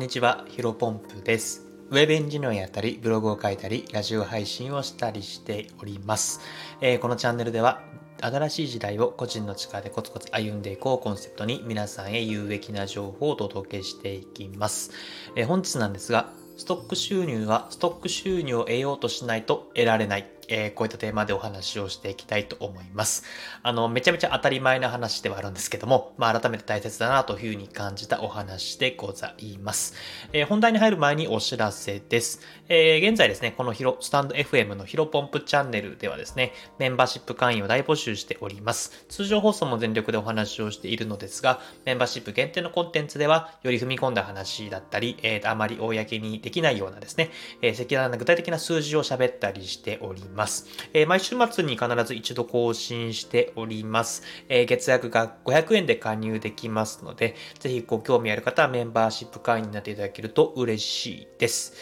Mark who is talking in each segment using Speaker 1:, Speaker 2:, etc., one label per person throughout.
Speaker 1: んにちは、ヒロポンプです。ウェブエンジニアやったり、ブログを書いたり、ラジオ配信をしたりしております。えー、このチャンネルでは、新しい時代を個人の力でコツコツ歩んでいこうコンセプトに皆さんへ有益な情報をお届けしていきます。えー、本日なんですが、ストック収入はストック収入を得ようとしないと得られない。えー、こういったテーマでお話をしていきたいと思います。あの、めちゃめちゃ当たり前な話ではあるんですけども、まあ、改めて大切だなというふうに感じたお話でございます。えー、本題に入る前にお知らせです。えー、現在ですね、このヒロ、スタンド FM のヒロポンプチャンネルではですね、メンバーシップ会員を大募集しております。通常放送も全力でお話をしているのですが、メンバーシップ限定のコンテンツでは、より踏み込んだ話だったり、えー、あまり公にできないようなですね、えー、赤裸々な具体的な数字を喋ったりしております。ますえー、毎週末に必ず一度更新しております。えー、月額が500円で加入できますので、ぜひご興味ある方はメンバーシップ会員になっていただけると嬉しいです。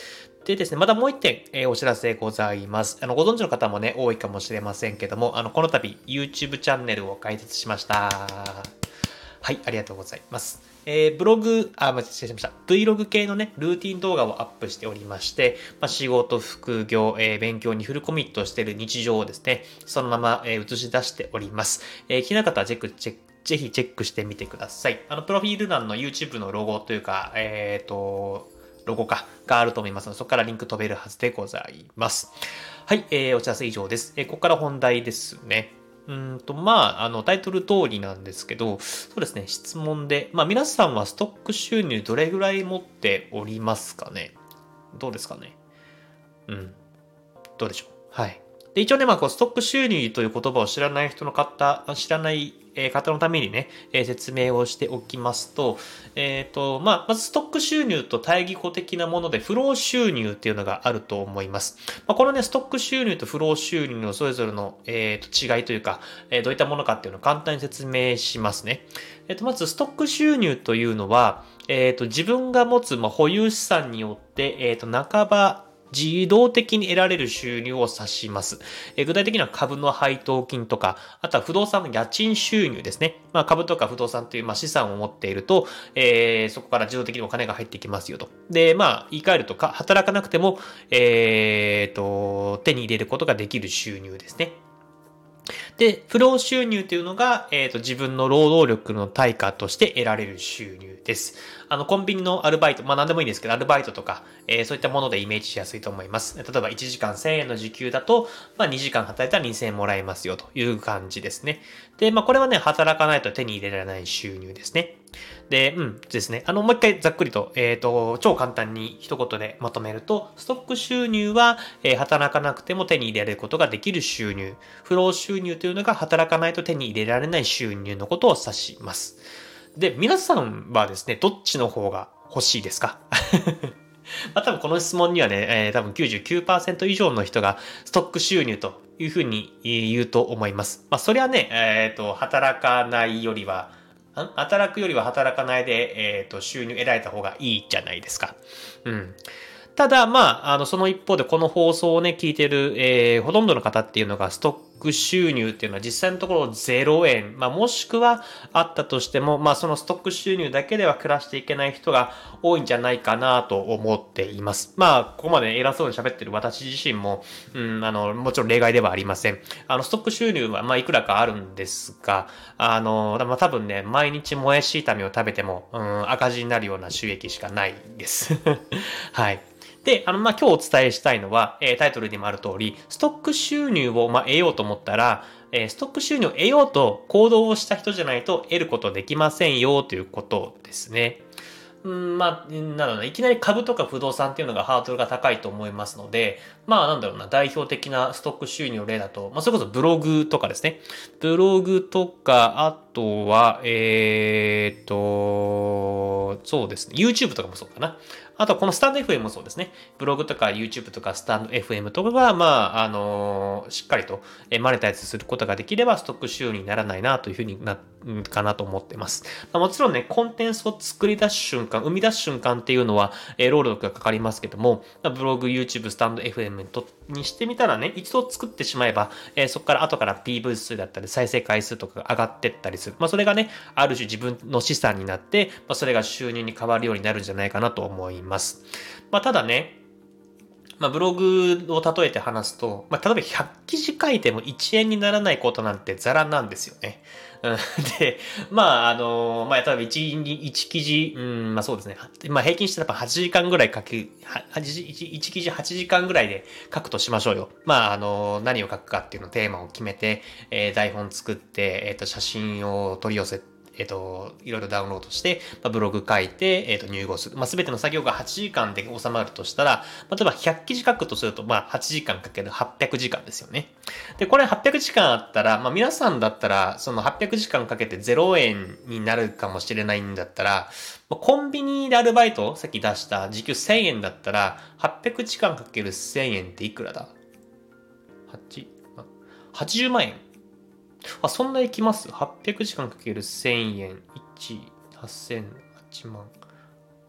Speaker 1: でですね、またもう一点、えー、お知らせございます。あの、ご存知の方もね、多いかもしれませんけども、あの、この度、YouTube チャンネルを開設しました。はい、ありがとうございます。えー、ブログ、あ、間違えました。Vlog 系のね、ルーティン動画をアップしておりまして、まあ、仕事、副業、えー、勉強にフルコミットしている日常をですね、そのまま、えー、映し出しております。えー、気になる方はチェック、チェック、ぜひチェックしてみてください。あの、プロフィール欄の YouTube のロゴというか、えっ、ー、と、ロゴか、があると思いますので、そこからリンク飛べるはずでございます。はい、えー、お知らせ以上です。えー、ここから本題ですね。うんと、まあ、あの、タイトル通りなんですけど、そうですね、質問で、まあ、皆さんはストック収入どれぐらい持っておりますかね？どうですかね？うん。どうでしょう？はい。で、一応ね、まあ、こう、ストック収入という言葉を知らない人の方、知らない方のためにね、え説明をしておきますと、えっ、ー、と、まあ、まずストック収入と対義語的なもので、フロー収入っていうのがあると思います。まあ、このね、ストック収入とフロー収入のそれぞれの、えー、と違いというか、えー、どういったものかっていうのを簡単に説明しますね。えっ、と、まず、ストック収入というのは、えっ、と、自分が持つ、まあ、保有資産によって、えっ、と、半ば、自動的に得られる収入を指します。え具体的には株の配当金とか、あとは不動産の家賃収入ですね。まあ、株とか不動産という、まあ、資産を持っていると、えー、そこから自動的にお金が入ってきますよと。で、まあ、言い換えるとか、働かなくても、えー、と、手に入れることができる収入ですね。で、不労収入というのが、えっ、ー、と、自分の労働力の対価として得られる収入です。あの、コンビニのアルバイト、まあ何でもいいんですけど、アルバイトとか、えー、そういったものでイメージしやすいと思います。例えば1時間1000円の時給だと、まあ2時間働いたら2000円もらえますよという感じですね。で、まあこれはね、働かないと手に入れられない収入ですね。で、うんですね。あの、もう一回ざっくりと、えっ、ー、と、超簡単に一言でまとめると、ストック収入は、えー、働かなくても手に入れられることができる収入。不労収入というのが働かないと手に入れられない収入のことを指します。で、皆さんはですね、どっちの方が欲しいですか？まあ多分この質問にはね、えー、多分99%以上の人がストック収入というふうに言うと思います。まあそれはね、えっ、ー、と、働かないよりは、働くよりは働かないで、え、ー、と、収入得られた方がいいじゃないですか。うん。ただ、まあ、あの、その一方でこの放送をね、聞いてる、えー、ほとんどの方っていうのがストッック収入っていうのは実際のところ0円、まあ、もしくはあったとしても、まあ、そのストック収入だけでは暮らしていけない人が多いんじゃないかなと思っています。まあ、ここまで偉そうに喋ってる私自身も、うん、あの、もちろん例外ではありません。あの、ストック収入は、まあ、いくらかあるんですが、あの、まあ、多分ね、毎日もやし炒めを食べても、うん、赤字になるような収益しかないです。はい。で、あの、ま、今日お伝えしたいのは、えー、タイトルにもある通り、ストック収入を、ま、得ようと思ったら、えー、ストック収入を得ようと行動をした人じゃないと得ることできませんよということですね。うん、まあ、なんだろういきなり株とか不動産っていうのがハードルが高いと思いますので、まあ、なんだろうな、代表的なストック収入の例だと、まあ、それこそブログとかですね。ブログとか、あとは、えー、っそうですね、YouTube とかもそうかな。あと、このスタンド FM もそうですね。ブログとか YouTube とかスタンド FM とかが、まあ、あのー、しっかりとマネタイズすることができれば、ストック収入にならないなというふうにな、かなと思ってます。まあ、もちろんね、コンテンツを作り出す瞬間、生み出す瞬間っていうのは、え、労力がかかりますけども、ブログ、YouTube、スタンド FM とにしてみたらね、一度作ってしまえば、えー、そこから後から PV 数だったり再生回数とかが上がってったりすする。まあ、それがね、ある種自分の資産になって、まあ、それが収収入に変わるようになるんじゃないかなと思います。まあ、ただね、まあ、ブログを例えて話すと、まあ、例えば100記事書いても1円にならないことなんてザラなんですよね。で、まあ、あの、まあ、例えば1、1記事、うん、まあそうですね。まあ平均してやっぱ8時間ぐらい書き、1, 1記事8時間ぐらいで書くとしましょうよ。まあ、あの、何を書くかっていうのテーマを決めて、えー、台本作って、えっ、ー、と、写真を取り寄せて、えっ、と、いろいろダウンロードして、まあ、ブログ書いて、えっ、と、入稿する。まあ、すべての作業が8時間で収まるとしたら、ま例えば100記事書くとすると、まあ、8時間かける800時間ですよね。で、これ800時間あったら、まあ、皆さんだったら、その800時間かけて0円になるかもしれないんだったら、まコンビニでアルバイト、さっき出した時給1000円だったら、800時間かける1000円っていくらだ ?8、80万円あ、そんな行きます ?800 時間かける1000円、1、8000、8万。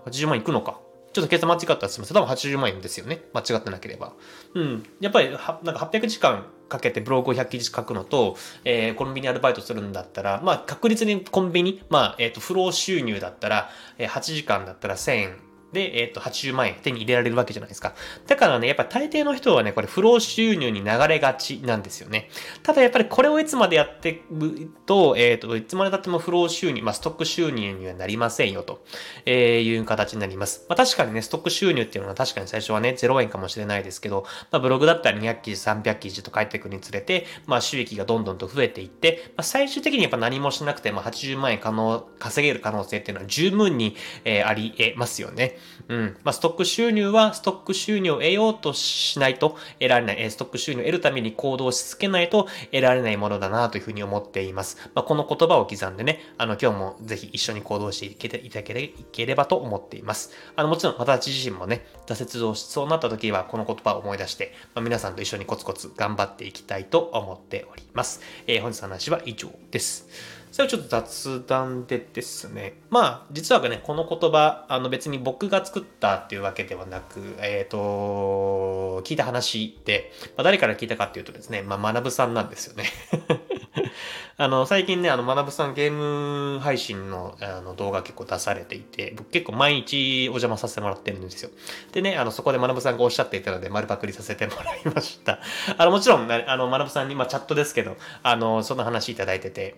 Speaker 1: 80万いくのか。ちょっと計算間違ったらすみません。多分80万円ですよね。間違ってなければ。うん。やっぱりは、なんか800時間かけてブログを100記事書くのと、えー、コンビニアルバイトするんだったら、まあ確実にコンビニ、まあ、えっ、ー、と、不労収入だったら、えー、8時間だったら1000円で、えっ、ー、と、80万円手に入れられるわけじゃないですか。だからね、やっぱ大抵の人はね、これ不労収入に流れがちなんですよね。ただやっぱりこれをいつまでやってると、えっ、ー、と、いつまで経っても不労収入、まあ、ストック収入にはなりませんよと、えいう形になります。まあ、確かにね、ストック収入っていうのは確かに最初はね、0円かもしれないですけど、まあ、ブログだったら200記事、300記事と書いていくにつれて、まあ、収益がどんどんと増えていって、まあ、最終的にやっぱ何もしなくても80万円可能、稼げる可能性っていうのは十分に、えー、あり得ますよね。うん。まあストック収入はストック収入を得ようとしないと得られない、ストック収入を得るために行動し続けないと得られないものだなというふうに思っています。まあ、この言葉を刻んでね、あの今日もぜひ一緒に行動していけていただければと思っています。あのもちろん私自身もね、挫折をしそうになった時はこの言葉を思い出して、まあ、皆さんと一緒にコツコツ頑張っていきたいと思っております。えー、本日の話は以上です。それはちょっと雑談でですね。まあ、実はね、この言葉、あの別に僕が作ったっていうわけではなく、えっ、ー、と、聞いた話で、まあ、誰から聞いたかっていうとですね、まあ、学さんなんですよね。あの、最近ね、あの、学さんゲーム配信のあの動画結構出されていて、僕結構毎日お邪魔させてもらってるんですよ。でね、あの、そこで学さんがおっしゃっていたので、丸パクリさせてもらいました。あの、もちろん、あの、学さんに、まあ、チャットですけど、あの、そんな話いただいてて、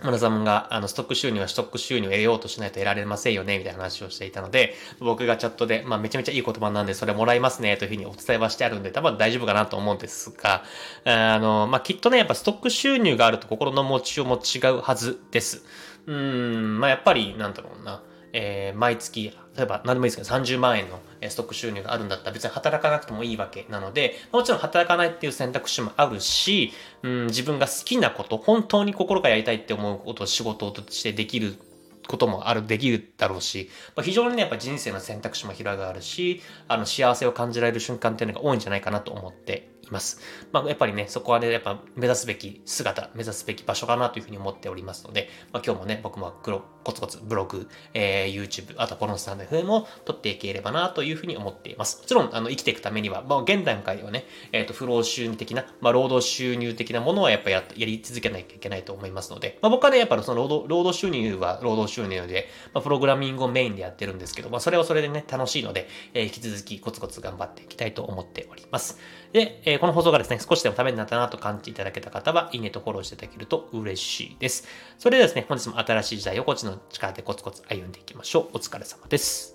Speaker 1: 村田さんが、あの、ストック収入はストック収入を得ようとしないと得られませんよね、みたいな話をしていたので、僕がチャットで、まあ、めちゃめちゃいい言葉なんで、それもらいますね、というふうにお伝えはしてあるんで、多分大丈夫かなと思うんですが、あの、まあ、きっとね、やっぱストック収入があると心の持ちようも違うはずです。うん、まあ、やっぱり、なんだろうな。えー、毎月、例えば何でもいいですけど、30万円のストック収入があるんだったら別に働かなくてもいいわけなので、もちろん働かないっていう選択肢もあるし、うん、自分が好きなこと、本当に心からやりたいって思うことを仕事としてできることもある、できるだろうし、まあ、非常にね、やっぱ人生の選択肢も広がるし、あの、幸せを感じられる瞬間っていうのが多いんじゃないかなと思っています。まあ、やっぱりね、そこはね、やっぱ目指すべき姿、目指すべき場所かなというふうに思っておりますので、まあ、今日もね、僕もコツコツブログ、えー、YouTube、あとこのスタンド FM も撮っていければなというふうに思っています。もちろん、あの、生きていくためには、まあ、現段階ではね、えっ、ー、と、不労収入的な、まあ、労働収入的なものはやっぱややり続けなきゃいけないと思いますので、まあ、僕はね、やっぱその労働労働収入は労働収入で、まあ、プログラミングをメインでやってるんですけど、まあ、それはそれでね、楽しいので、えー、引き続きコツコツ頑張っていきたいと思っております。で、えー、この放送がですね、少しでもためになったなと感じていただけた方は、いいねとフォローしていただけると嬉しいです。それではですね、本日も新しい時代をこっちの力でコツコツ歩んでいきましょう。お疲れ様です。